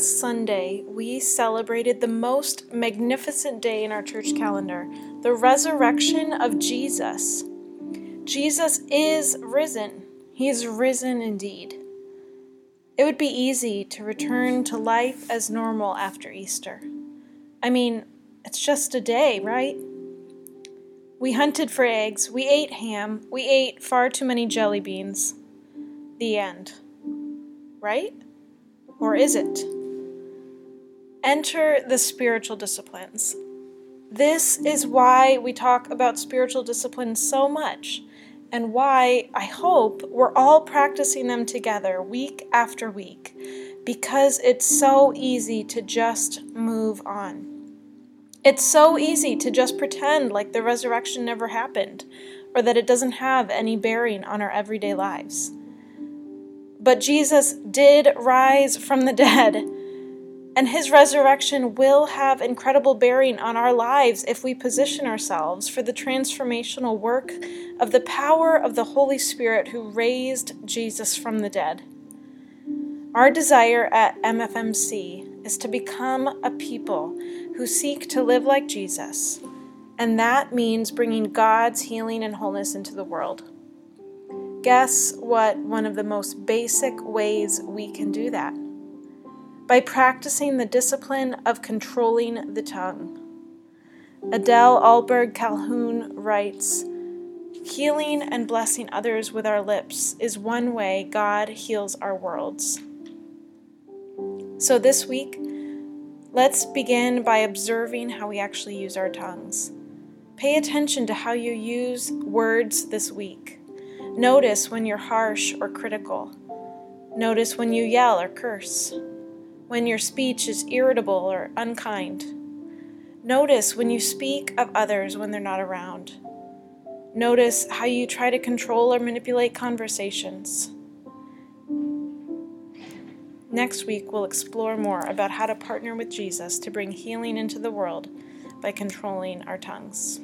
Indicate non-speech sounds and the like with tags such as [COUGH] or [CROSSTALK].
last Sunday, we celebrated the most magnificent day in our church calendar the resurrection of Jesus. Jesus is risen. He is risen indeed. It would be easy to return to life as normal after Easter. I mean, it's just a day, right? We hunted for eggs, we ate ham, we ate far too many jelly beans. The end. Right? Or is it? Enter the spiritual disciplines. This is why we talk about spiritual disciplines so much, and why I hope we're all practicing them together week after week, because it's so easy to just move on. It's so easy to just pretend like the resurrection never happened, or that it doesn't have any bearing on our everyday lives. But Jesus did rise from the [LAUGHS] dead, and his resurrection will have incredible bearing on our lives if we position ourselves for the transformational work of the power of the Holy Spirit who raised Jesus from the dead. Our desire at MFMC is to become a people who seek to live like Jesus, and that means bringing God's healing and wholeness into the world. Guess what? One of the most basic ways we can do that? By practicing the discipline of controlling the tongue. Adele Ahlberg Calhoun writes Healing and blessing others with our lips is one way God heals our worlds. So this week, let's begin by observing how we actually use our tongues. Pay attention to how you use words this week. Notice when you're harsh or critical. Notice when you yell or curse. When your speech is irritable or unkind. Notice when you speak of others when they're not around. Notice how you try to control or manipulate conversations. Next week, we'll explore more about how to partner with Jesus to bring healing into the world by controlling our tongues.